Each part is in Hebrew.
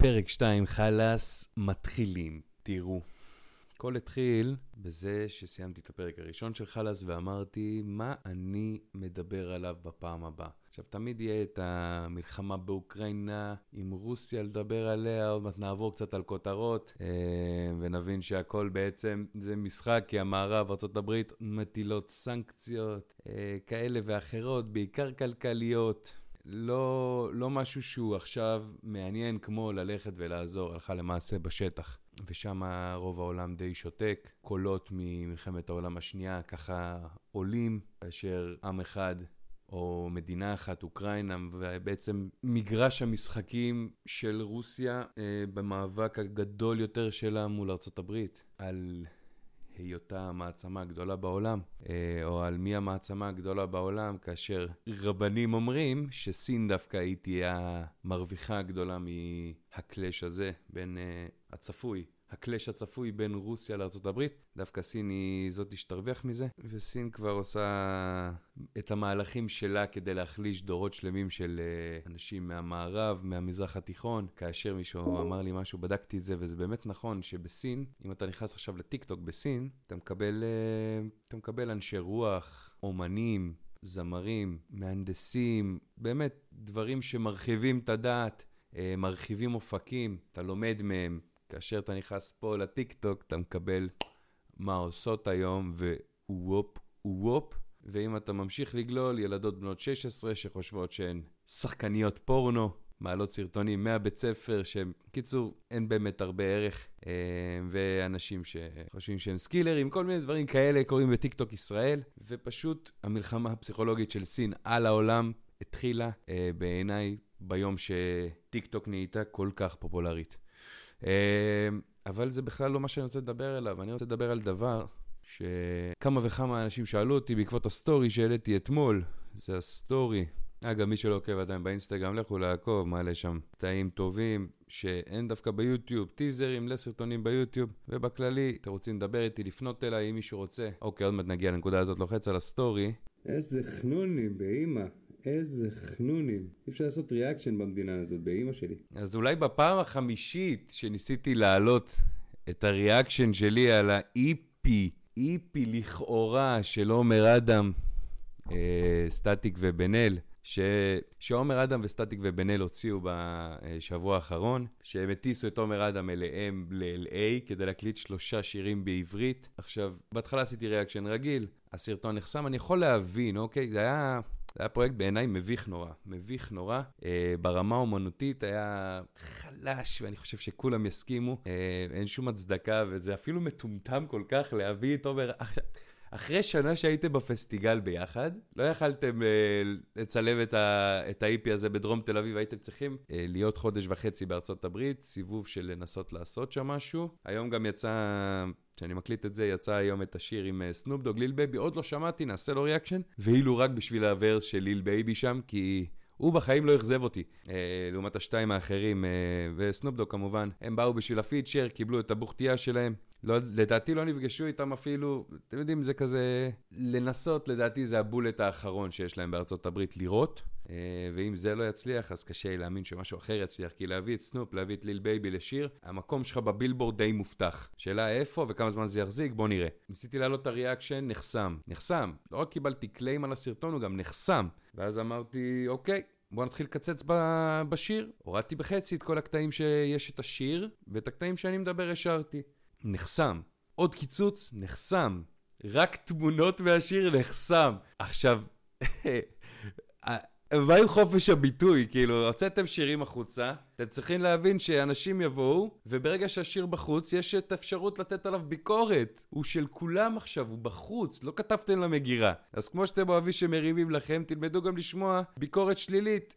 פרק 2, חלאס, מתחילים. תראו, הכל התחיל בזה שסיימתי את הפרק הראשון של חלאס ואמרתי, מה אני מדבר עליו בפעם הבאה? עכשיו, תמיד יהיה את המלחמה באוקראינה עם רוסיה לדבר עליה, עוד מעט נעבור קצת על כותרות, אה, ונבין שהכל בעצם זה משחק, כי המערב, ארה"ב, מטילות סנקציות אה, כאלה ואחרות, בעיקר כלכליות. לא, לא משהו שהוא עכשיו מעניין כמו ללכת ולעזור הלכה למעשה בשטח. ושם רוב העולם די שותק. קולות ממלחמת העולם השנייה ככה עולים, כאשר עם אחד או מדינה אחת, אוקראינה, ובעצם מגרש המשחקים של רוסיה אה, במאבק הגדול יותר שלה מול ארצות הברית על היותה המעצמה הגדולה בעולם, אה, או על מי המעצמה הגדולה בעולם, כאשר רבנים אומרים שסין דווקא היא תהיה המרוויחה הגדולה מהקלאש הזה בין אה, הצפוי הקלאש הצפוי בין רוסיה לארה"ב, דווקא סין היא זאת שתרוויח מזה, וסין כבר עושה את המהלכים שלה כדי להחליש דורות שלמים של אה, אנשים מהמערב, מהמזרח התיכון. כאשר מישהו אמר לי משהו, בדקתי את זה, וזה באמת נכון שבסין, אם אתה נכנס עכשיו לטיקטוק בסין, אתה מקבל, אה, אתה מקבל אנשי רוח, אומנים, זמרים, מהנדסים, באמת דברים שמרחיבים את הדעת, אה, מרחיבים אופקים, אתה לומד מהם. כאשר אתה נכנס פה לטיק טוק, אתה מקבל מה עושות היום, ווופ, וופ. ואם אתה ממשיך לגלול, ילדות בנות 16 שחושבות שהן שחקניות פורנו, מעלות סרטונים מהבית ספר, שהם, קיצור, אין באמת הרבה ערך, אה, ואנשים שחושבים שהם סקילרים, כל מיני דברים כאלה קורים בטיקטוק ישראל, ופשוט המלחמה הפסיכולוגית של סין על העולם התחילה אה, בעיניי ביום שטיקטוק נהייתה כל כך פופולרית. אמ, אבל זה בכלל לא מה שאני רוצה לדבר עליו, אני רוצה לדבר על דבר שכמה וכמה אנשים שאלו אותי בעקבות ה story שהעליתי אתמול, זה ה story. אגב, מי שלא עוקב עדיין באינסטגרם, לכו לעקוב, מעלה שם קטעים טובים שאין דווקא ביוטיוב, טיזרים לסרטונים ביוטיוב, ובכללי, אתם רוצים לדבר איתי, לפנות אליי, אם מישהו רוצה. אוקיי, עוד מעט נגיע לנקודה הזאת, לוחץ על ה story. איזה חנונים, באימא. איזה חנונים. אי אפשר לעשות reaction במדינה הזאת, באימא שלי. אז אולי בפעם החמישית שניסיתי להעלות את ה reaction שלי על ה EP, EP לכאורה של עומר אדם, אה, סטטיק ובן אל, ש... שעומר אדם וסטטיק ובן אל הוציאו בשבוע האחרון, שהם הטיסו את עומר אדם אליהם ל-LA כדי להקליט שלושה שירים בעברית. עכשיו, בהתחלה עשיתי reaction רגיל, הסרטון נחסם, אני יכול להבין, אוקיי? זה היה... זה היה פרויקט בעיניי מביך נורא, מביך נורא. אה, ברמה האומנותית היה חלש, ואני חושב שכולם יסכימו. אה, אין שום הצדקה, וזה אפילו מטומטם כל כך להביא את עומר... אחרי שנה שהייתם בפסטיגל ביחד, לא יכלתם אה, לצלם את, ה, את ה-IP הזה בדרום תל אביב, הייתם צריכים אה, להיות חודש וחצי בארצות הברית, סיבוב של לנסות לעשות שם משהו. היום גם יצא, כשאני מקליט את זה, יצא היום את השיר עם אה, סנופ דוג, ליל בייבי, עוד לא שמעתי, נעשה לו reaction, ואילו רק בשביל ה verse של ליל בייבי שם, כי... הוא בחיים לא אכזב אותי, אה, לעומת השתיים האחרים, אה, וסנופ דוג כמובן. הם באו בשביל ה feature, קיבלו את הבוחטה שלהם. לא, לדעתי לא נפגשו איתם אפילו, אתם יודעים, זה כזה, לנסות, לדעתי זה ה bullet האחרון שיש להם בארצות הברית לראות, ואם זה לא יצליח, אז קשה לי להאמין שמשהו אחר יצליח, כי להביא את סנופ, להביא את ליל בייבי לשיר, המקום שלך בבילבורד די מובטח. שאלה איפה וכמה זמן זה יחזיק, בוא נראה. ניסיתי להעלות את ה reaction, נחסם. נחסם. לא רק קיבלתי claim על הסרטון, הוא גם נחסם. ואז אמרתי, אוקיי, בוא נתחיל לקצץ בשיר. הורדתי בחצי את כל הקטעים שיש את השיר, ואת הקטעים שאני מדבר השארתי. נחסם. עוד קיצוץ, נחסם. רק תמונות מהשיר נחסם. עכשיו, מה עם חופש הביטוי? כאילו, הוצאתם שירים החוצה, אתם צריכים להבין שאנשים יבואו, וברגע שהשיר בחוץ, יש את האפשרות לתת עליו ביקורת. הוא של כולם עכשיו, הוא בחוץ, לא כתבתם למגירה. אז כמו שאתם אוהבים שמרימים לכם, תלמדו גם לשמוע ביקורת שלילית.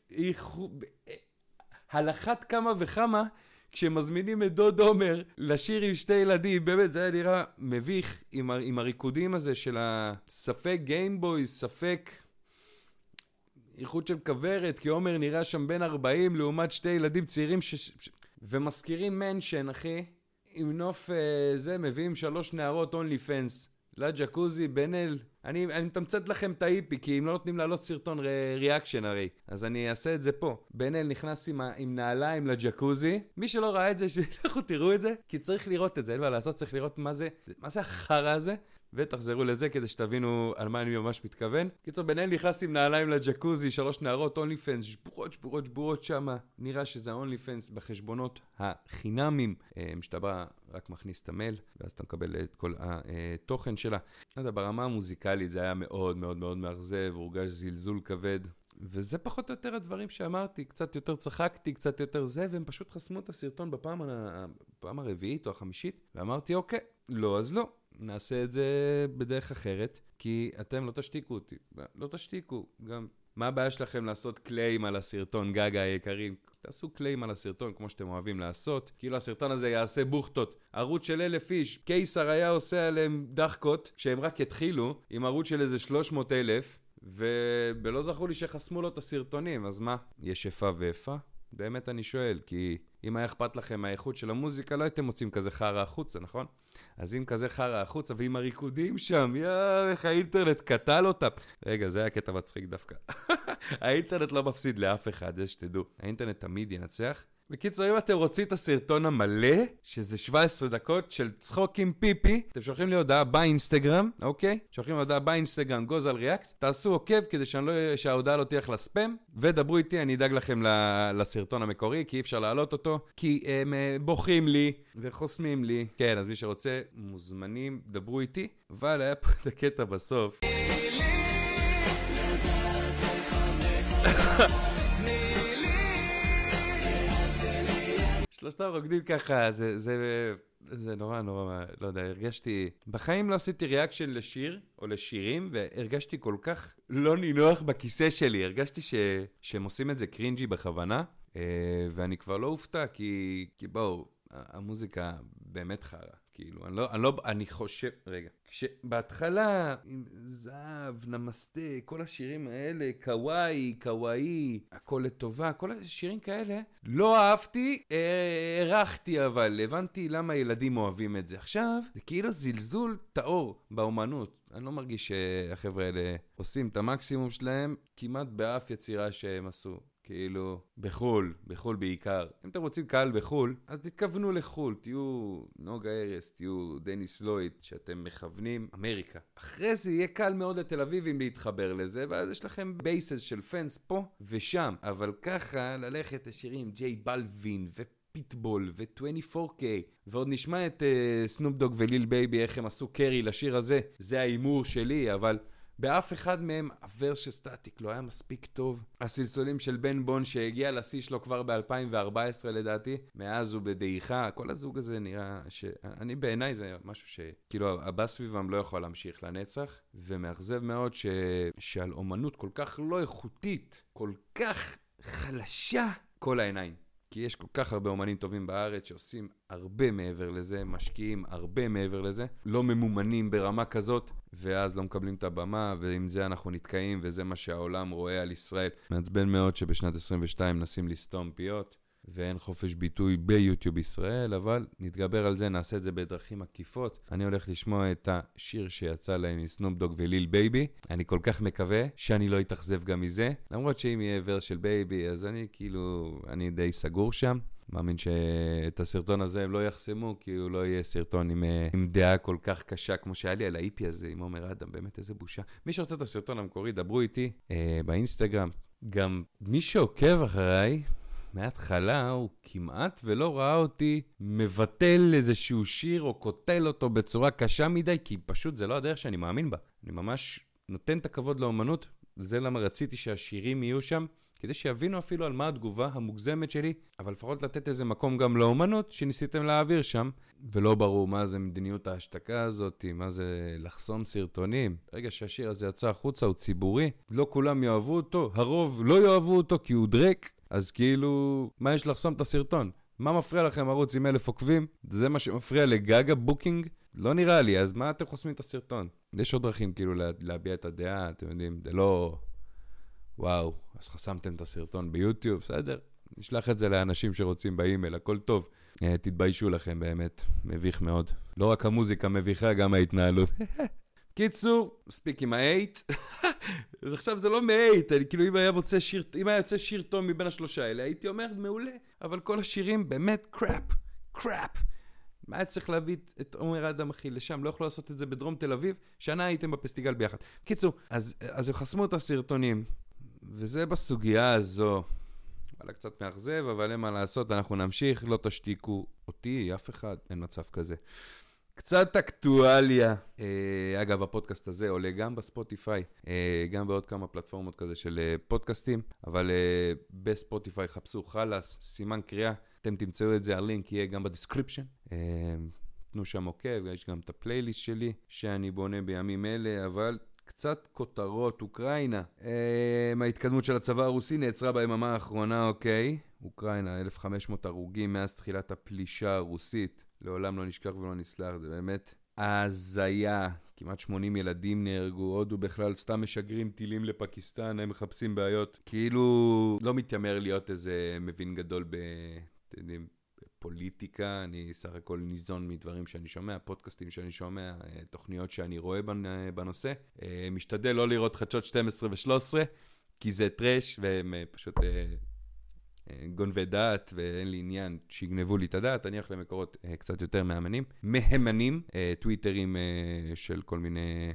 על אחת כמה וכמה כשמזמינים את דוד עומר לשיר עם שתי ילדים, באמת, זה היה נראה מביך עם, עם הריקודים הזה של הספק גיימבוי, ספק איכות של כוורת, כי עומר נראה שם בן 40 לעומת שתי ילדים צעירים ש... ש... ומזכירים מנשן, אחי, עם נוף uh, זה, מביאים שלוש נערות אונלי פנס. לג'קוזי, בן אל, אני, אני מתמצת לכם את האיפי, כי אם לא נותנים לעלות סרטון reaction הרי, אז אני אעשה את זה פה. בן אל נכנס עם, עם נעליים לג'קוזי, מי שלא ראה את זה, שילכו תראו את זה, כי צריך לראות את זה, אין מה לעשות, צריך לראות מה זה, מה זה החרא הזה. ותחזרו לזה כדי שתבינו על מה אני ממש מתכוון. קיצור, ביניהם נכנס עם נעליים לג'קוזי, שלוש נערות, OnlyFans, שבורות, שבורות, שבורות שמה. נראה שזה ה OnlyFans בחשבונות החינמים, שאתה בא, רק מכניס את המייל, ואז אתה מקבל את כל התוכן שלה. יודע, ברמה המוזיקלית זה היה מאוד מאוד מאוד מאכזב, הורגש זלזול כבד. וזה פחות או יותר הדברים שאמרתי, קצת יותר צחקתי, קצת יותר זה, והם פשוט חסמו את הסרטון בפעם, בפעם הרביעית או החמישית, ואמרתי, אוקיי, לא אז לא. נעשה את זה בדרך אחרת, כי אתם לא תשתיקו אותי. לא תשתיקו. גם, מה הבעיה שלכם לעשות קליים על הסרטון גגה היקרים? תעשו קליים על הסרטון כמו שאתם אוהבים לעשות, כאילו הסרטון הזה יעשה בוכטות. ערוץ של אלף איש, קיסר היה עושה עליהם דחקות כשהם רק התחילו, עם ערוץ של איזה 300 אלף, ולא זכור לי שחסמו לו את הסרטונים, אז מה? יש איפה ואיפה? באמת אני שואל, כי אם היה אכפת לכם מהאיכות של המוזיקה, לא הייתם מוצאים כזה חרא החוצה, נכון? אז אם כזה חרא החוצה, ועם הריקודים שם, יואו, איך האינטרנט קטל אותם. רגע, זה היה קטע מצחיק דווקא. האינטרנט לא מפסיד לאף אחד, זה שתדעו. האינטרנט תמיד ינצח. בקיצור, אם אתם רוצים את הסרטון המלא, שזה 17 דקות של צחוק עם פיפי, אתם שולחים לי הודעה באינסטגרם, אוקיי? שולחים הודעה באינסטגרם, גוז על ריאקט, תעשו עוקב כדי לא, שההודעה לא תלך לספאם, ודברו איתי, אני אדאג לכם לסרטון המקורי, כי אי אפשר להעלות אותו, כי הם אה, בוכים לי וחוסמים לי. כן, אז מי שרוצה, מוזמנים, דברו איתי. אבל היה פה את הקטע בסוף. שלושתם רוקדים ככה, זה, זה, זה נורא נורא, לא יודע, הרגשתי... בחיים לא עשיתי ריאקשן לשיר או לשירים, והרגשתי כל כך לא נינוח בכיסא שלי. הרגשתי ש, שהם עושים את זה קרינג'י בכוונה, אה, ואני כבר לא אופתע, כי, כי בואו, המוזיקה באמת חרא. כאילו, אני לא, אני לא, אני חושב, רגע, כשבהתחלה, עם זהב, נמסטה, כל השירים האלה, קוואי, קוואי, הכל לטובה, כל השירים כאלה, לא אהבתי, הערכתי אבל, הבנתי למה ילדים אוהבים את זה. עכשיו, זה כאילו זלזול טהור באומנות. אני לא מרגיש שהחבר'ה האלה עושים את המקסימום שלהם כמעט באף יצירה שהם עשו. כאילו, בחו"ל, בחו"ל בעיקר. אם אתם רוצים קהל בחו"ל, אז תתכוונו לחו"ל, תהיו נוגה ארס, תהיו דניס לויד, שאתם מכוונים אמריקה. אחרי זה יהיה קל מאוד לתל אביבים להתחבר לזה, ואז יש לכם בייסס של fans פה ושם. אבל ככה, ללכת לשירים ג'יי בלווין ו... פיטבול ו-24K, ועוד נשמע את Snoop uh, Dogg וליל בייבי, איך הם עשו carry לשיר הזה, זה ההימור שלי, אבל באף אחד מהם ה verse של סטטיק לא היה מספיק טוב. הסלסולים של בן בון שהגיע לשיא שלו כבר ב-2014 לדעתי, מאז הוא בדעיכה, כל הזוג הזה נראה ש... אני בעיניי זה משהו שכאילו הבא סביבם לא יכול להמשיך לנצח, ומאכזב מאוד ש... שעל אומנות כל כך לא איכותית, כל כך חלשה, כל העיניים. כי יש כל כך הרבה אומנים טובים בארץ שעושים הרבה מעבר לזה, משקיעים הרבה מעבר לזה, לא ממומנים ברמה כזאת, ואז לא מקבלים את הבמה, ועם זה אנחנו נתקעים, וזה מה שהעולם רואה על ישראל. מעצבן מאוד שבשנת 22 מנסים לסתום פיות. ואין חופש ביטוי ביוטיוב ישראל, אבל נתגבר על זה, נעשה את זה בדרכים עקיפות. אני הולך לשמוע את השיר שיצא להם מסנופ דוג וליל בייבי. אני כל כך מקווה שאני לא אתאכזב גם מזה, למרות שאם יהיה verse של בייבי, אז אני כאילו, אני די סגור שם. מאמין שאת הסרטון הזה הם לא יחסמו, כי הוא לא יהיה סרטון עם, אה, עם דעה כל כך קשה כמו שהיה לי על האיפי הזה עם עומר אדם, באמת איזה בושה. מי שרוצה את הסרטון המקורי, דברו איתי אה, באינסטגרם. גם מי שעוקב אחריי, מההתחלה הוא כמעט ולא ראה אותי מבטל איזשהו שיר או קוטל אותו בצורה קשה מדי, כי פשוט זה לא הדרך שאני מאמין בה. אני ממש נותן את הכבוד לאומנות, זה למה רציתי שהשירים יהיו שם, כדי שיבינו אפילו על מה התגובה המוגזמת שלי, אבל לפחות לתת איזה מקום גם לאומנות שניסיתם להעביר שם, ולא ברור מה זה מדיניות ההשתקה הזאת, מה זה לחסום סרטונים. ברגע שהשיר הזה יצא החוצה, הוא ציבורי, לא כולם יאהבו אותו, הרוב לא יאהבו אותו כי הוא דרעק, אז כאילו, מה יש לחסום את הסרטון? מה מפריע לכם ערוץ עם אלף עוקבים? זה מה שמפריע לגגה בוקינג? לא נראה לי, אז מה אתם חוסמים את הסרטון? יש עוד דרכים כאילו לה, להביע את הדעה, אתם יודעים, זה לא... וואו, אז חסמתם את הסרטון ביוטיוב, בסדר? נשלח את זה לאנשים שרוצים באימייל, הכל טוב. Uh, תתביישו לכם באמת, מביך מאוד. לא רק המוזיקה מביכה, גם ההתנהלות. קיצור, מספיק עם hate. אז עכשיו זה לא מ hate, אני כאילו אם היה מוצא שיר, אם היה יוצא שיר טוב מבין השלושה האלה, הייתי אומר מעולה, אבל כל השירים באמת crap, crap. מה היה צריך להביא את עומר אדם אחי לשם? לא יכלו לעשות את זה בדרום תל אביב? שנה הייתם בפסטיגל ביחד. קיצור, אז, אז הם חסמו את הסרטונים, וזה בסוגיה הזו. וואלה, קצת מאכזב, אבל אין מה לעשות, אנחנו נמשיך, לא תשתיקו אותי, אף אחד, אין מצב כזה. קצת אקטואליה. אה, אגב, הפודקאסט הזה עולה גם בספוטיפיי, אה, גם בעוד כמה פלטפורמות כזה של אה, פודקאסטים, אבל בספוטיפיי חפשו חאלס, סימן קריאה, אתם תמצאו את זה, הלינק יהיה גם ב description. תנו שם עוקב, יש גם את הפלייליסט שלי, שאני בונה בימים אלה, אבל קצת כותרות, אוקראינה. ההתקדמות של הצבא הרוסי נעצרה ביממה האחרונה, אוקיי. אוקראינה, 1,500 הרוגים מאז תחילת הפלישה הרוסית. לעולם לא נשכח ולא נסלח, זה באמת הזיה. כמעט 80 ילדים נהרגו, הודו בכלל סתם משגרים טילים לפקיסטן, הם מחפשים בעיות. כאילו, לא מתיימר להיות איזה מבין גדול ב... אתם יודעים, פוליטיקה, אני סך הכל ניזון מדברים שאני שומע, פודקאסטים שאני שומע, אה, תוכניות שאני רואה בנושא. אה, משתדל לא לראות חדשות 12 ו-13, כי זה טרש, והם אה, פשוט גונבי דעת, ואין לי עניין שיגנבו לי את הדעת, אני הולך למקורות קצת יותר מהמנים. מהמנים, טוויטרים של כל מיני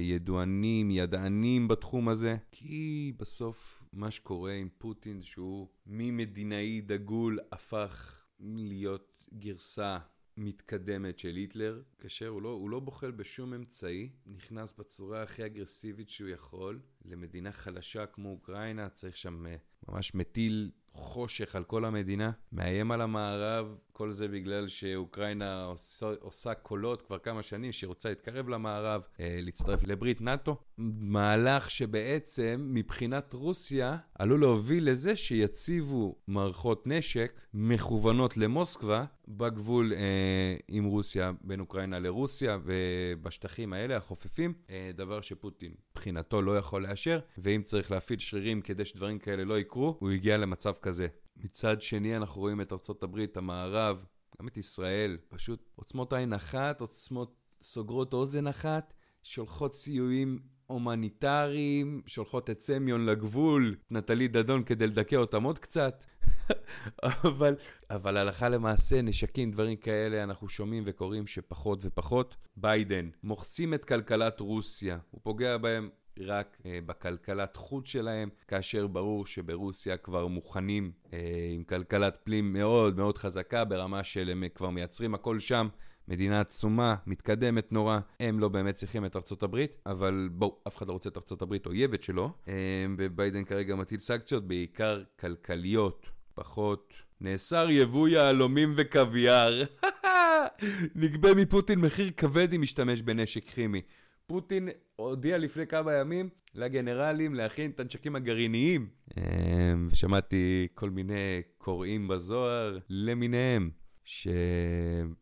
ידוענים, ידענים בתחום הזה, כי בסוף מה שקורה עם פוטין, שהוא ממדינאי דגול הפך להיות גרסה מתקדמת של היטלר, כאשר הוא לא, הוא לא בוחל בשום אמצעי, נכנס בצורה הכי אגרסיבית שהוא יכול למדינה חלשה כמו אוקראינה, צריך שם אה, ממש מטיל חושך על כל המדינה, מאיים על המערב, כל זה בגלל שאוקראינה עושה, עושה קולות כבר כמה שנים שהיא רוצה להתקרב למערב, אה, להצטרף לברית נאט"ו. מהלך שבעצם מבחינת רוסיה עלול להוביל לזה שיציבו מערכות נשק מכוונות למוסקבה בגבול אה, עם רוסיה, בין אוקראינה לרוסיה ובשטחים האלה החופפים, אה, דבר שפוטין מבחינתו לא יכול לאשר, ואם צריך להפעיל שרירים כדי שדברים כאלה לא יקרו, הוא הגיע למצב כזה. מצד שני אנחנו רואים את ארצות הברית, המערב, גם את ישראל, פשוט עוצמות עין אחת, עוצמות סוגרות אוזן אחת, שולחות סיועים הומניטריים, שולחות את סמיון לגבול, נטלי דדון כדי לדכא אותם עוד קצת. אבל, אבל הלכה למעשה, נשקים, דברים כאלה, אנחנו שומעים וקוראים שפחות ופחות. ביידן, מוחצים את כלכלת רוסיה, הוא פוגע בהם רק uh, בכלכלת חוץ שלהם, כאשר ברור שברוסיה כבר מוכנים uh, עם כלכלת פנים מאוד מאוד חזקה, ברמה של הם כבר מייצרים הכל שם. מדינה עצומה, מתקדמת נורא, הם לא באמת צריכים את ארצות הברית, אבל בואו, אף אחד לא רוצה את ארצות הברית אויבת שלו, uh, וביידן כרגע מטיל סנקציות, בעיקר כלכליות, פחות. נאסר יבוא יהלומים וקוויאר. נגבה מפוטין מחיר כבד אם ישתמש בנשק כימי. פוטין הודיע לפני כמה ימים לגנרלים להכין את הנשקים הגרעיניים. אמ, שמעתי כל מיני קוראים בזוהר למיניהם. ש...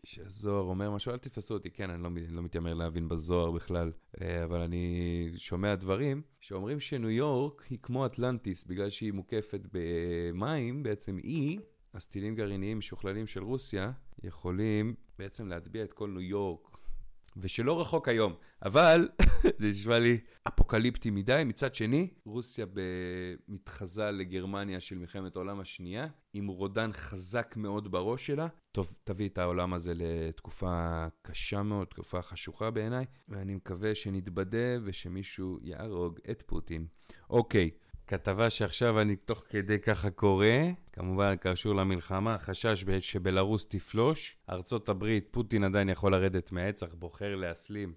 שהזוהר אומר משהו, אל תתפסו אותי, כן, אני לא, לא מתיימר להבין בזוהר בכלל, אה, אבל אני שומע דברים שאומרים שניו יורק היא כמו אטלנטיס, בגלל שהיא מוקפת במים, בעצם אי, אז טילים גרעיניים משוכללים של רוסיה יכולים בעצם להטביע את כל ניו יורק ושלא רחוק היום. אבל, זה נשמע לי אפוקליפטי מדי. מצד שני, רוסיה מתחזה לגרמניה של מלחמת העולם השנייה, עם רודן חזק מאוד בראש שלה. טוב, תביא את העולם הזה לתקופה קשה מאוד, תקופה חשוכה בעיניי, ואני מקווה שנתבדה ושמישהו יהרוג את פוטין. אוקיי. כתבה שעכשיו אני תוך כדי ככה קורא, כמובן קשור למלחמה, חשש שבלרוס תפלוש, ארצות הברית, פוטין עדיין יכול לרדת מהעץ, אך בוחר להסלים.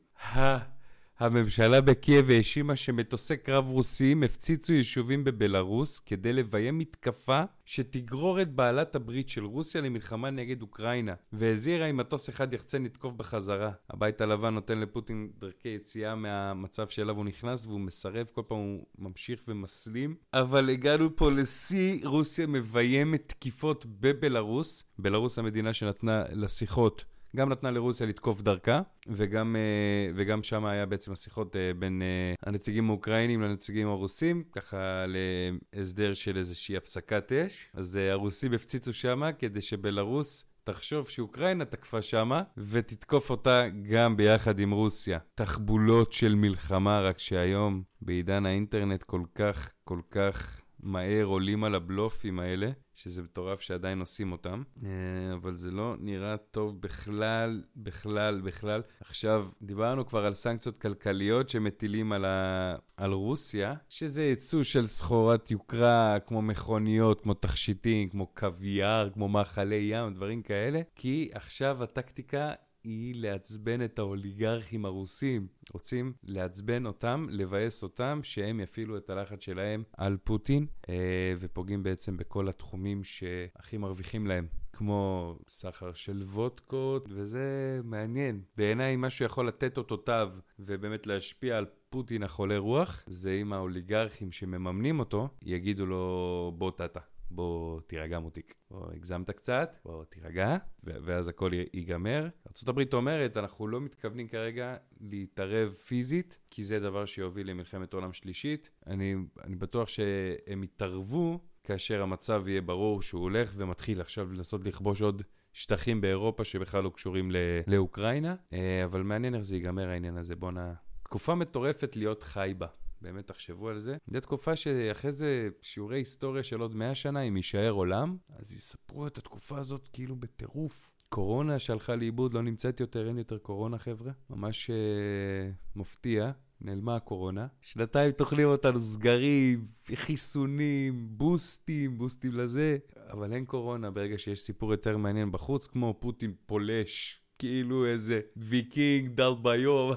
הממשלה בקייב האשימה שמטוסי קרב רוסיים הפציצו יישובים בבלארוס כדי לביים מתקפה שתגרור את בעלת הברית של רוסיה למלחמה נגד אוקראינה, והזהירה אם מטוס אחד יחצה לתקוף בחזרה. הבית הלבן נותן לפוטין דרכי יציאה מהמצב שאליו הוא נכנס והוא מסרב, כל פעם הוא ממשיך ומסלים. אבל הגענו פה לשיא, רוסיה מביימת תקיפות בבלארוס, בלארוס המדינה שנתנה לשיחות גם נתנה לרוסיה לתקוף דרכה, וגם, אה, וגם שם היה בעצם השיחות אה, בין אה, הנציגים האוקראינים לנציגים הרוסים, ככה להסדר של איזושהי הפסקת אש. אז הרוסים הפציצו שם כדי שבלרוס תחשוב שאוקראינה תקפה שמה, ותתקוף אותה גם ביחד עם רוסיה. תחבולות של מלחמה, רק שהיום, בעידן האינטרנט כל כך, כל כך מהר עולים על הבלופים האלה, שזה מטורף שעדיין עושים אותם, אה, אבל זה לא נראה טוב בכלל, בכלל, בכלל. עכשיו, דיברנו כבר על סנקציות כלכליות שמטילים על, ה... על רוסיה, שזה ייצוא של סחורת יוקרה, כמו מכוניות, כמו תכשיטים, כמו קוויאר, כמו מאכלי ים, דברים כאלה, כי עכשיו הטקטיקה היא לעצבן את האוליגרכים הרוסים. רוצים לעצבן אותם, לבאס אותם, שהם יפעילו את הלחץ שלהם על פוטין, אה, ופוגעים בעצם בכל התחומים שהכי מרוויחים להם. כמו סחר של וודקות, וזה מעניין. בעיניי, מה שיכול לתת אותותיו ובאמת להשפיע על פוטין החולה רוח, זה אם האוליגרכים שמממנים אותו יגידו לו בוא טאטה. בוא תירגע מותיק. בוא הגזמת קצת, בוא תירגע, ואז הכל ייגמר. ארה"ב אומרת, אנחנו לא מתכוונים כרגע להתערב פיזית, כי זה דבר שיוביל למלחמת עולם שלישית. אני, אני בטוח שהם יתערבו כאשר המצב יהיה ברור שהוא הולך ומתחיל עכשיו לנסות לכבוש עוד שטחים באירופה שבכלל לא קשורים לאוקראינה. אה, אבל מעניין איך זה ייגמר העניין הזה. בואנה... תקופה מטורפת להיות חי בה. באמת תחשבו על זה. זו תקופה שאחרי זה שיעורי היסטוריה של עוד מאה שנה, אם יישאר עולם, אז יספרו את התקופה הזאת כאילו בטירוף. קורונה שהלכה לאיבוד, לא נמצאת יותר, אין יותר קורונה, חבר'ה. ממש uh, מפתיע. נעלמה הקורונה. שנתיים תאכלים אותנו סגרים, חיסונים, בוסטים, בוסטים לזה, אבל אין קורונה ברגע שיש סיפור יותר מעניין בחוץ, כמו פוטין פולש, כאילו איזה ויקינג דל ביום.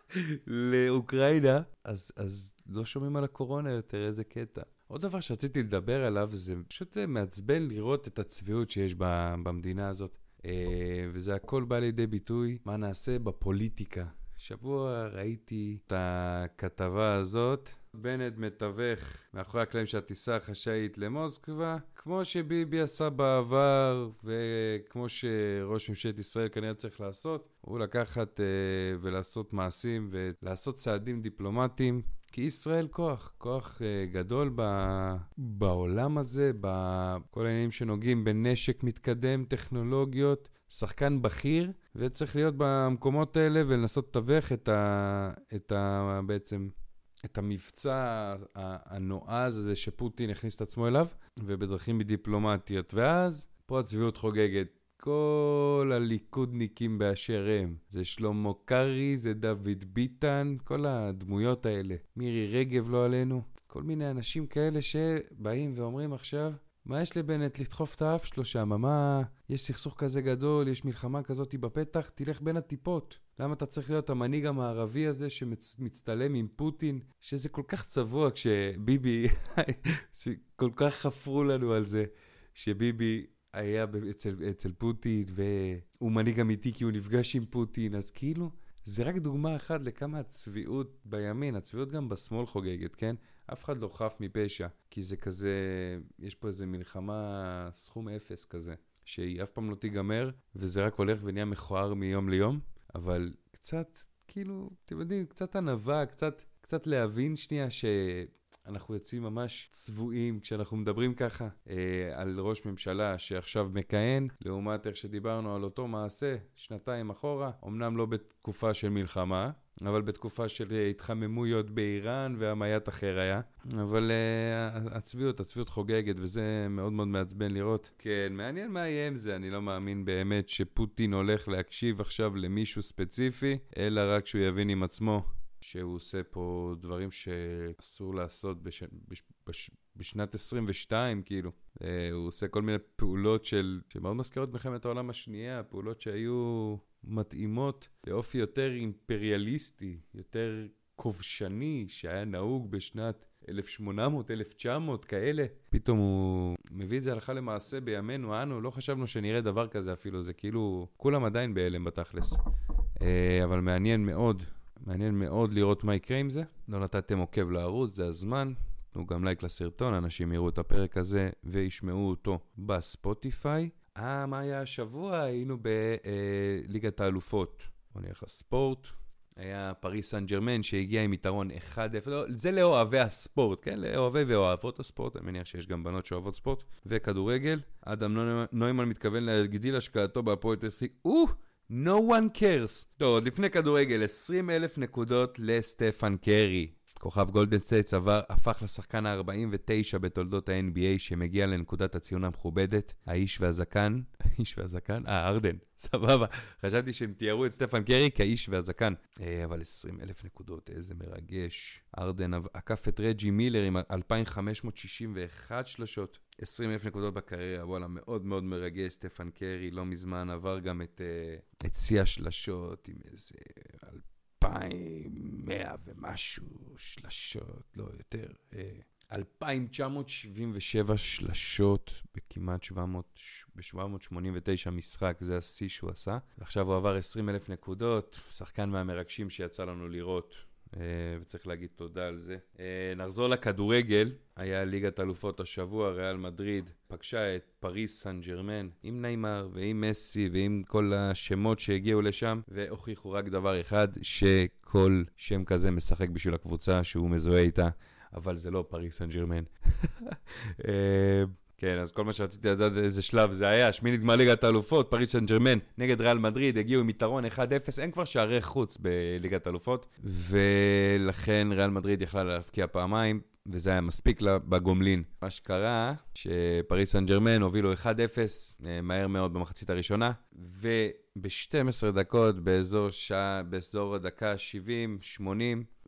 לאוקראינה, אז, אז לא שומעים על הקורונה יותר, איזה קטע. עוד דבר שרציתי לדבר עליו, זה פשוט מעצבן לראות את הצביעות שיש במדינה הזאת. אה, וזה הכל בא לידי ביטוי מה נעשה בפוליטיקה. שבוע ראיתי את הכתבה הזאת, בנט מתווך מאחורי הקלעים של הטיסה החשאית למוסקבה, כמו שביבי עשה בעבר, וכמו שראש ממשלת ישראל כנראה צריך לעשות, הוא לקחת אה, ולעשות מעשים ולעשות צעדים דיפלומטיים. כי ישראל כוח, כוח אה, גדול ב, בעולם הזה, בכל העניינים שנוגעים בנשק מתקדם, טכנולוגיות, שחקן בכיר, וצריך להיות במקומות האלה ולנסות לתווך את ה... את ה בעצם... את המבצע הנועז הזה שפוטין הכניס את עצמו אליו, ובדרכים דיפלומטיות. ואז, פה הצביעות חוגגת. כל הליכודניקים באשר הם. זה שלמה קרעי, זה דוד ביטן, כל הדמויות האלה. מירי רגב, לא עלינו. כל מיני אנשים כאלה שבאים ואומרים עכשיו, מה יש לבנט לדחוף את האף שלו שם? מה, יש סכסוך כזה גדול, יש מלחמה כזאת בפתח, תלך בין הטיפות. למה אתה צריך להיות המנהיג המערבי הזה שמצטלם עם פוטין? שזה כל כך צבוע כשביבי, שכל כך חפרו לנו על זה, שביבי היה אצל, אצל פוטין והוא מנהיג אמיתי כי הוא נפגש עם פוטין, אז כאילו, זה רק דוגמה אחת לכמה הצביעות בימין, הצביעות גם בשמאל חוגגת, כן? אף אחד לא חף מפשע, כי זה כזה, יש פה איזה מלחמה סכום אפס כזה, שהיא אף פעם לא תיגמר, וזה רק הולך ונהיה מכוער מיום ליום, אבל קצת, כאילו, אתם יודעים, קצת ענווה, קצת, קצת להבין שנייה ש... אנחנו יוצאים ממש צבועים כשאנחנו מדברים ככה אה, על ראש ממשלה שעכשיו מכהן, לעומת איך שדיברנו על אותו מעשה שנתיים אחורה, אמנם לא בתקופה של מלחמה, אבל בתקופה של התחממויות באיראן והמיית אחר היה. אבל uh, הצביעות, הצביעות חוגגת, וזה מאוד מאוד מעצבן לראות. כן, מעניין מה יהיה עם זה, אני לא מאמין באמת שפוטין הולך להקשיב עכשיו למישהו ספציפי, אלא רק שהוא יבין עם עצמו שהוא עושה פה דברים שאסור לעשות בש... בש... בש... בשנת 22, כאילו. Uh, הוא עושה כל מיני פעולות של... שמאוד מזכירות מלחמת העולם השנייה, פעולות שהיו מתאימות לאופי יותר אימפריאליסטי, יותר כובשני, שהיה נהוג בשנת 1800, 1900, כאלה. פתאום הוא מביא את זה הלכה למעשה בימינו, אנו לא חשבנו שנראה דבר כזה אפילו, זה כאילו, כולם עדיין בהלם בתכלס. Uh, אבל מעניין מאוד מעניין מאוד לראות מה יקרה עם זה. לא נתתם עוקב לערוץ, זה הזמן. תנו גם לייק לסרטון, אנשים יראו את הפרק הזה וישמעו אותו בספוטיפיי. אה, מה היה השבוע? היינו בליגת אה, האלופות. בוא נלך לספורט. היה פריס סן ג'רמן שהגיע עם יתרון 1-0, לא, זה לאוהבי הספורט, כן? לאוהבי ואוהבות הספורט, אני מניח שיש גם בנות שאוהבות ספורט, וכדורגל. אדם נוימן מתכוון להגדיל השקעתו בהפועל פתח תקווה. No one cares. טוב, עוד לפני כדורגל, 20 אלף נקודות לסטפן קרי. כוכב גולדן סטייטס הפך לשחקן ה-49 בתולדות ה-NBA שמגיע לנקודת הציון המכובדת, האיש והזקן, האיש והזקן? אה, ארדן, סבבה. חשבתי שהם תיארו את סטפן קרי כאיש והזקן. אה, אבל 20 אלף נקודות, איזה מרגש. ארדן עקף את רג'י מילר עם 2,561 שלושות. 20 אלף נקודות בקריירה, וואלה, מאוד מאוד מרגש. סטפן קרי לא מזמן עבר גם את, uh, את שיא השלשות עם איזה 2,100 ומשהו שלשות, לא יותר. Uh, 2,977 שלשות בכמעט 700, ב-789 משחק, זה השיא שהוא עשה. ועכשיו הוא עבר 20 אלף נקודות, שחקן מהמרגשים שיצא לנו לראות. Uh, וצריך להגיד תודה על זה. Uh, נחזור לכדורגל, היה ליגת אלופות השבוע, ריאל מדריד פגשה את פריס סן ג'רמן עם ניימר ועם מסי ועם כל השמות שהגיעו לשם, והוכיחו רק דבר אחד, שכל שם כזה משחק בשביל הקבוצה שהוא מזוהה איתה, אבל זה לא פריס סן ג'רמן. כן, אז כל מה שרציתי לדעת איזה שלב זה היה, שמינית גמר ליגת האלופות, פריס סן ג'רמן נגד ריאל מדריד, הגיעו עם יתרון 1-0, אין כבר שערי חוץ בליגת האלופות, ולכן ריאל מדריד יכלה להפקיע פעמיים, וזה היה מספיק לה בגומלין. מה שקרה, שפריס סן ג'רמן הובילו 1-0 אה, מהר מאוד במחצית הראשונה, וב-12 דקות, באזור, שעה, באזור הדקה 70-80,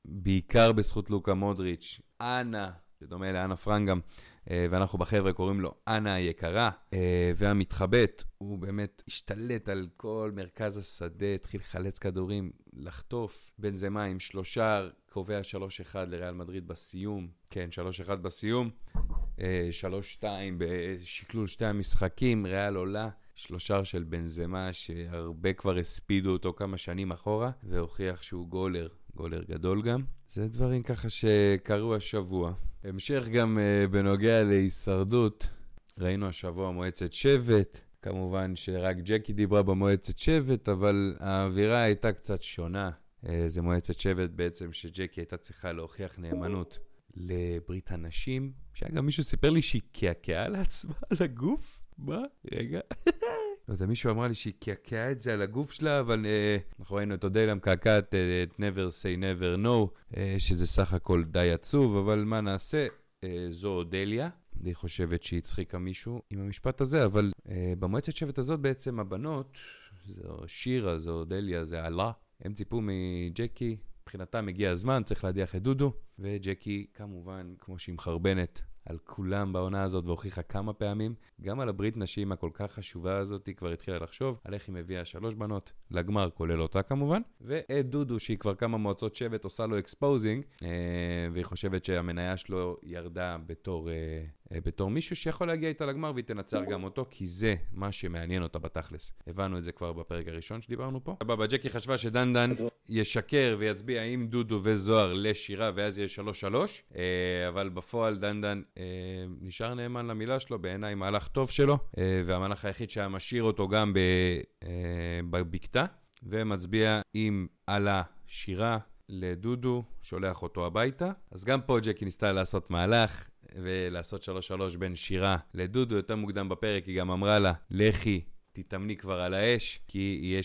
בעיקר בזכות לוקה מודריץ', אנה, שדומה לאנה פרנגם, אה, ואנחנו בחבר'ה קוראים לו אנה היקרה, אה, והמתחבט, הוא באמת השתלט על כל מרכז השדה, התחיל לחלץ כדורים, לחטוף בין זה מים, שלושה, קובע 3-1 לריאל מדריד בסיום, כן, 3-1 בסיום, 3-2 אה, בשקלול שתי המשחקים, ריאל עולה. שלושה של בנזמה שהרבה כבר הספידו אותו כמה שנים אחורה, והוכיח שהוא גולר, גולר גדול גם. זה דברים ככה שקרו השבוע. המשך גם uh, בנוגע להישרדות, ראינו השבוע מועצת שבט, כמובן שרק ג'קי דיברה במועצת שבט, אבל האווירה הייתה קצת שונה. Uh, זה מועצת שבט בעצם שג'קי הייתה צריכה להוכיח נאמנות לברית הנשים, שגם מישהו סיפר לי שהיא קעקעה לעצמה על הגוף. מה? רגע. לא יודע, מישהו אמר לי שהיא קעקעה את זה על הגוף שלה, אבל uh, אנחנו ראינו את אודליה מקעקעת את uh, never say never no, uh, שזה סך הכל די עצוב, אבל מה נעשה? Uh, זו אודליה. היא חושבת שהיא הצחיקה מישהו עם המשפט הזה, אבל uh, במועצת שבט הזאת בעצם הבנות, זו שירה, זו אודליה, זה עלה, הם ציפו מג'קי, מבחינתם הגיע הזמן, צריך להדיח את דודו, וג'קי כמובן, כמו שהיא מחרבנת, על כולם בעונה הזאת והוכיחה כמה פעמים, גם על הברית נשים הכל כך חשובה הזאת, היא כבר התחילה לחשוב על איך היא מביאה שלוש בנות לגמר, כולל אותה כמובן, ואת דודו, שהיא כבר כמה מועצות שבט עושה לו exposing, אה, והיא חושבת שהמניה שלו ירדה בתור, אה, בתור מישהו שיכול להגיע איתה לגמר והיא תנצח גם אותו, כי זה מה שמעניין אותה בתכלס. הבנו את זה כבר בפרק הראשון שדיברנו פה. סבבה, ג'קי חשבה שדנדן ישקר ויצביע עם דודו וזוהר לשירה ואז יהיה 3-3, אה, אבל בפועל דנדן אה, נשאר נאמן למילה שלו, בעיניי מהלך טוב שלו, אה, והמהלך היחיד שהיה משאיר אותו גם בבקתה, ומצביע עם על השירה לדודו, שולח אותו הביתה. אז גם פה ג'קי ניסתה לעשות מהלך. ולעשות 3-3 בין שירה לדודו יותר מוקדם בפרק, היא גם אמרה לה, לכי, תתאמני כבר על האש, כי יהיה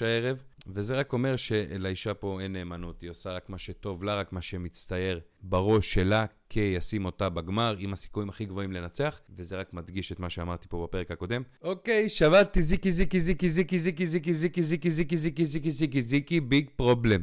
3-3 הערב. וזה רק אומר שלאישה פה אין נאמנות, היא עושה רק מה שטוב לה, רק מה שמצטייר בראש שלה, כישים אותה בגמר, עם הסיכויים הכי גבוהים לנצח, וזה רק מדגיש את מה שאמרתי פה בפרק הקודם. אוקיי, שבתתי זיקי זיקי זיקי זיקי זיקי זיקי זיקי זיקי זיקי זיקי זיקי זיקי זיקי ביג פרובלם.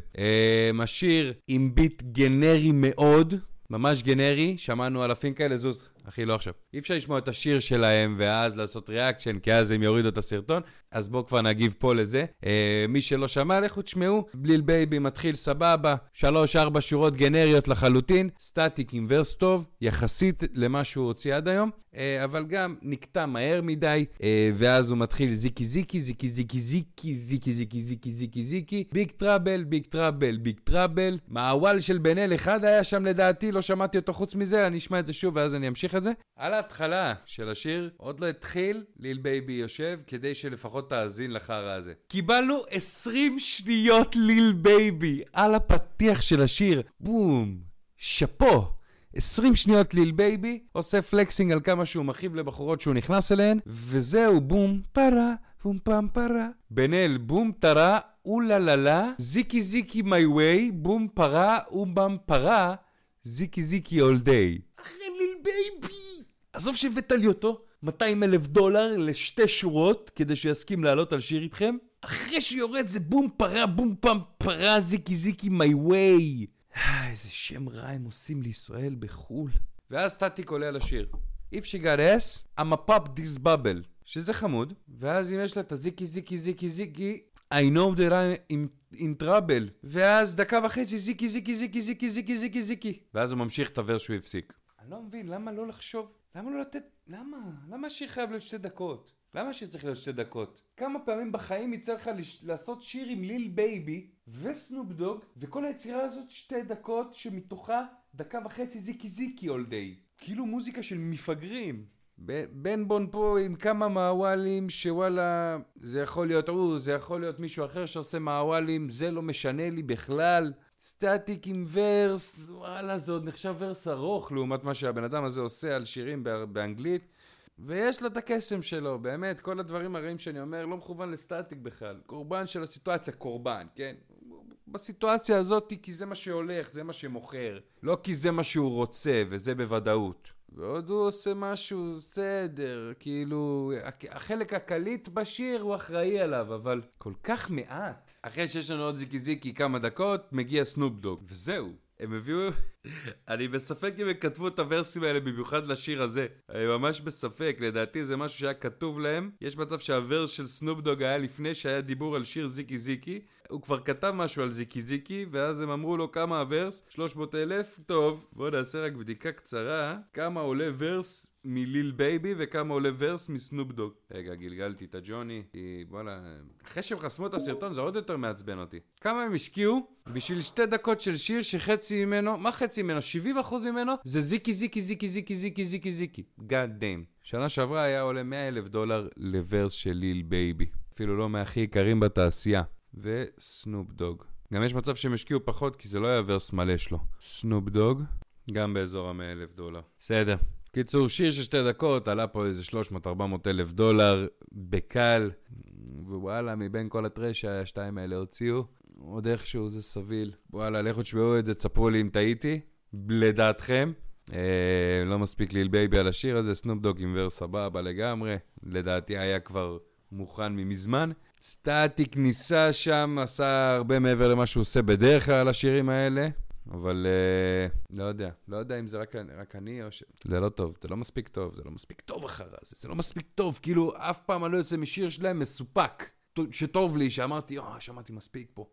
משאיר עם ביט גנרי מאוד, ממש גנרי, שמענו אלפים כאלה, זוז. אחי, לא עכשיו. אי אפשר לשמוע את השיר שלהם ואז לעשות reaction, כי אז הם יורידו את הסרטון. אז בואו כבר נגיב פה לזה. אה, מי שלא שמע, לכו תשמעו. בליל בייבי מתחיל סבבה, שלוש-ארבע שורות גנריות לחלוטין, סטטיק עם verse טוב, יחסית למה שהוא הוציא עד היום, אה, אבל גם נקטע מהר מדי, אה, ואז הוא מתחיל זיקי זיקי, זיקי זיקי זיקי, זיקי זיקי זיקי זיקי זיקי, big trouble, big trouble, big trouble. מוואל של בן אל אחד היה שם לדעתי, לא שמעתי אותו חוץ מזה, אני אשמע את זה שוב ואז אני אמשיך את זה? על ההתחלה של השיר, עוד לא התחיל, ליל בייבי יושב, כדי שלפחות תאזין לחרא הזה. קיבלנו 20 שניות ליל בייבי על הפתיח של השיר. בום. שאפו. 20 שניות ליל בייבי, עושה פלקסינג על כמה שהוא מכאיב לבחורות שהוא נכנס אליהן, וזהו, בום, פרה, בום פם פרה. בן אל, בום טרה, אולה לה לה, זיקי זיקי מי ווי, בום פרה, אום בם פרה, זיקי זיקי אול דיי. ליל בייבי! עזוב שהבאת לי אותו, 200 אלף דולר לשתי שורות, כדי שיסכים לעלות על שיר איתכם. אחרי שיורד זה בום פרה, בום פם פרה, זיקי זיקי מי ווי. איזה שם רע הם עושים לישראל בחו"ל. ואז סטטיק עולה על השיר. If she got ass, I'm a pop this bubble. שזה חמוד, ואז אם יש לה את הזיקי זיקי זיקי זיקי, I know that I'm in, in trouble. ואז דקה וחצי זיקי זיקי זיקי זיקי זיקי זיקי זיקי. ואז הוא ממשיך את הוורס שהוא הפסיק. אני לא מבין, למה לא לחשוב? למה לא לתת... למה? למה השיר חייב להיות שתי דקות? למה השיר צריך להיות שתי דקות? כמה פעמים בחיים יצא לך לש... לעשות שיר עם ליל בייבי וסנופ דוג, וכל היצירה הזאת שתי דקות, שמתוכה דקה וחצי זיקי זיקי all day. כאילו מוזיקה של מפגרים. ב- בן בון פה עם כמה מוואלים שוואלה, זה יכול להיות הוא, זה יכול להיות מישהו אחר שעושה מוואלים, זה לא משנה לי בכלל. סטטיק עם verse, וואלה, זה עוד נחשב verse ארוך לעומת מה שהבן אדם הזה עושה על שירים בא- באנגלית. ויש לו את הקסם שלו, באמת, כל הדברים הרעים שאני אומר לא מכוון לסטטיק בכלל. קורבן של הסיטואציה, קורבן, כן? בסיטואציה הזאת כי זה מה שהולך, זה מה שמוכר. לא כי זה מה שהוא רוצה, וזה בוודאות. ועוד הוא עושה משהו בסדר, כאילו, החלק הקליט בשיר הוא אחראי עליו, אבל כל כך מעט. אחרי שיש לנו עוד זיקי זיקי כמה דקות, מגיע סנופ דוג, וזהו. הם הביאו... אני בספק אם הם כתבו את הוורסים האלה במיוחד לשיר הזה. אני ממש בספק, לדעתי זה משהו שהיה כתוב להם. יש מצב שה verse של סנופ דוג היה לפני שהיה דיבור על שיר זיקי זיקי. הוא כבר כתב משהו על זיקי זיקי, ואז הם אמרו לו כמה ה verse? 300 אלף? טוב, בואו נעשה רק בדיקה קצרה. כמה עולה verse מליל בייבי וכמה עולה verse מסנופ דוג. רגע, גלגלתי את הג'וני, כי וואלה, אחרי שהם חסמו את הסרטון זה עוד יותר מעצבן אותי. כמה הם השקיעו בשביל שתי דקות של שיר שחצי ממנו, מה חצי ממנו? 70% ממנו זה זיקי זיקי זיקי זיקי זיקי זיקי זיקי. God damn. שנה שעברה היה עולה 100 אלף דולר ל verse של ליל בייבי. אפילו לא מהכי יקרים בתעשייה. וסנופ דוג. גם יש מצב שהם השקיעו פחות כי זה לא היה verse מלא שלו. סנופ דוג, גם באזור ה-100 אלף דולר. בסדר. קיצור, שיר של שתי דקות, עלה פה איזה 300-400 אלף דולר, בקל, ווואלה, מבין כל ה trash שהשתיים האלה הוציאו, עוד איכשהו זה סביל. וואלה, לכו תשמעו את זה, תספרו לי אם טעיתי, לדעתכם. אה, לא מספיק ליל בייבי על השיר הזה, סנופ דוג עם verse סבבה לגמרי, לדעתי היה כבר מוכן ממזמן. סטטיק ניסה שם, עשה הרבה מעבר למה שהוא עושה בדרך כלל על השירים האלה. אבל uh, לא יודע, לא יודע אם זה רק, רק אני או ש... זה לא טוב, זה לא מספיק טוב, זה לא מספיק טוב אחרי זה, זה לא מספיק טוב, כאילו אף פעם אני לא יוצא משיר שלהם מסופק, שטוב לי, שאמרתי, אה, שמעתי מספיק פה.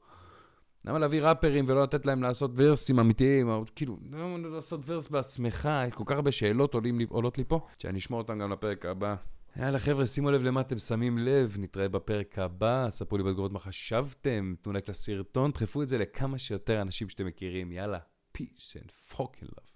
למה להביא ראפרים ולא לתת להם לעשות ורסים אמיתיים, או כאילו, למה לא לעשות ורס בעצמך, כל כך הרבה שאלות עולים לי, עולות לי פה, שאני אשמור אותם גם לפרק הבא. יאללה חבר'ה, שימו לב למה אתם שמים לב, נתראה בפרק הבא, ספרו לי בתגובות מה חשבתם, תנו לייק לסרטון, דחפו את זה לכמה שיותר אנשים שאתם מכירים, יאללה, peace and fucking love.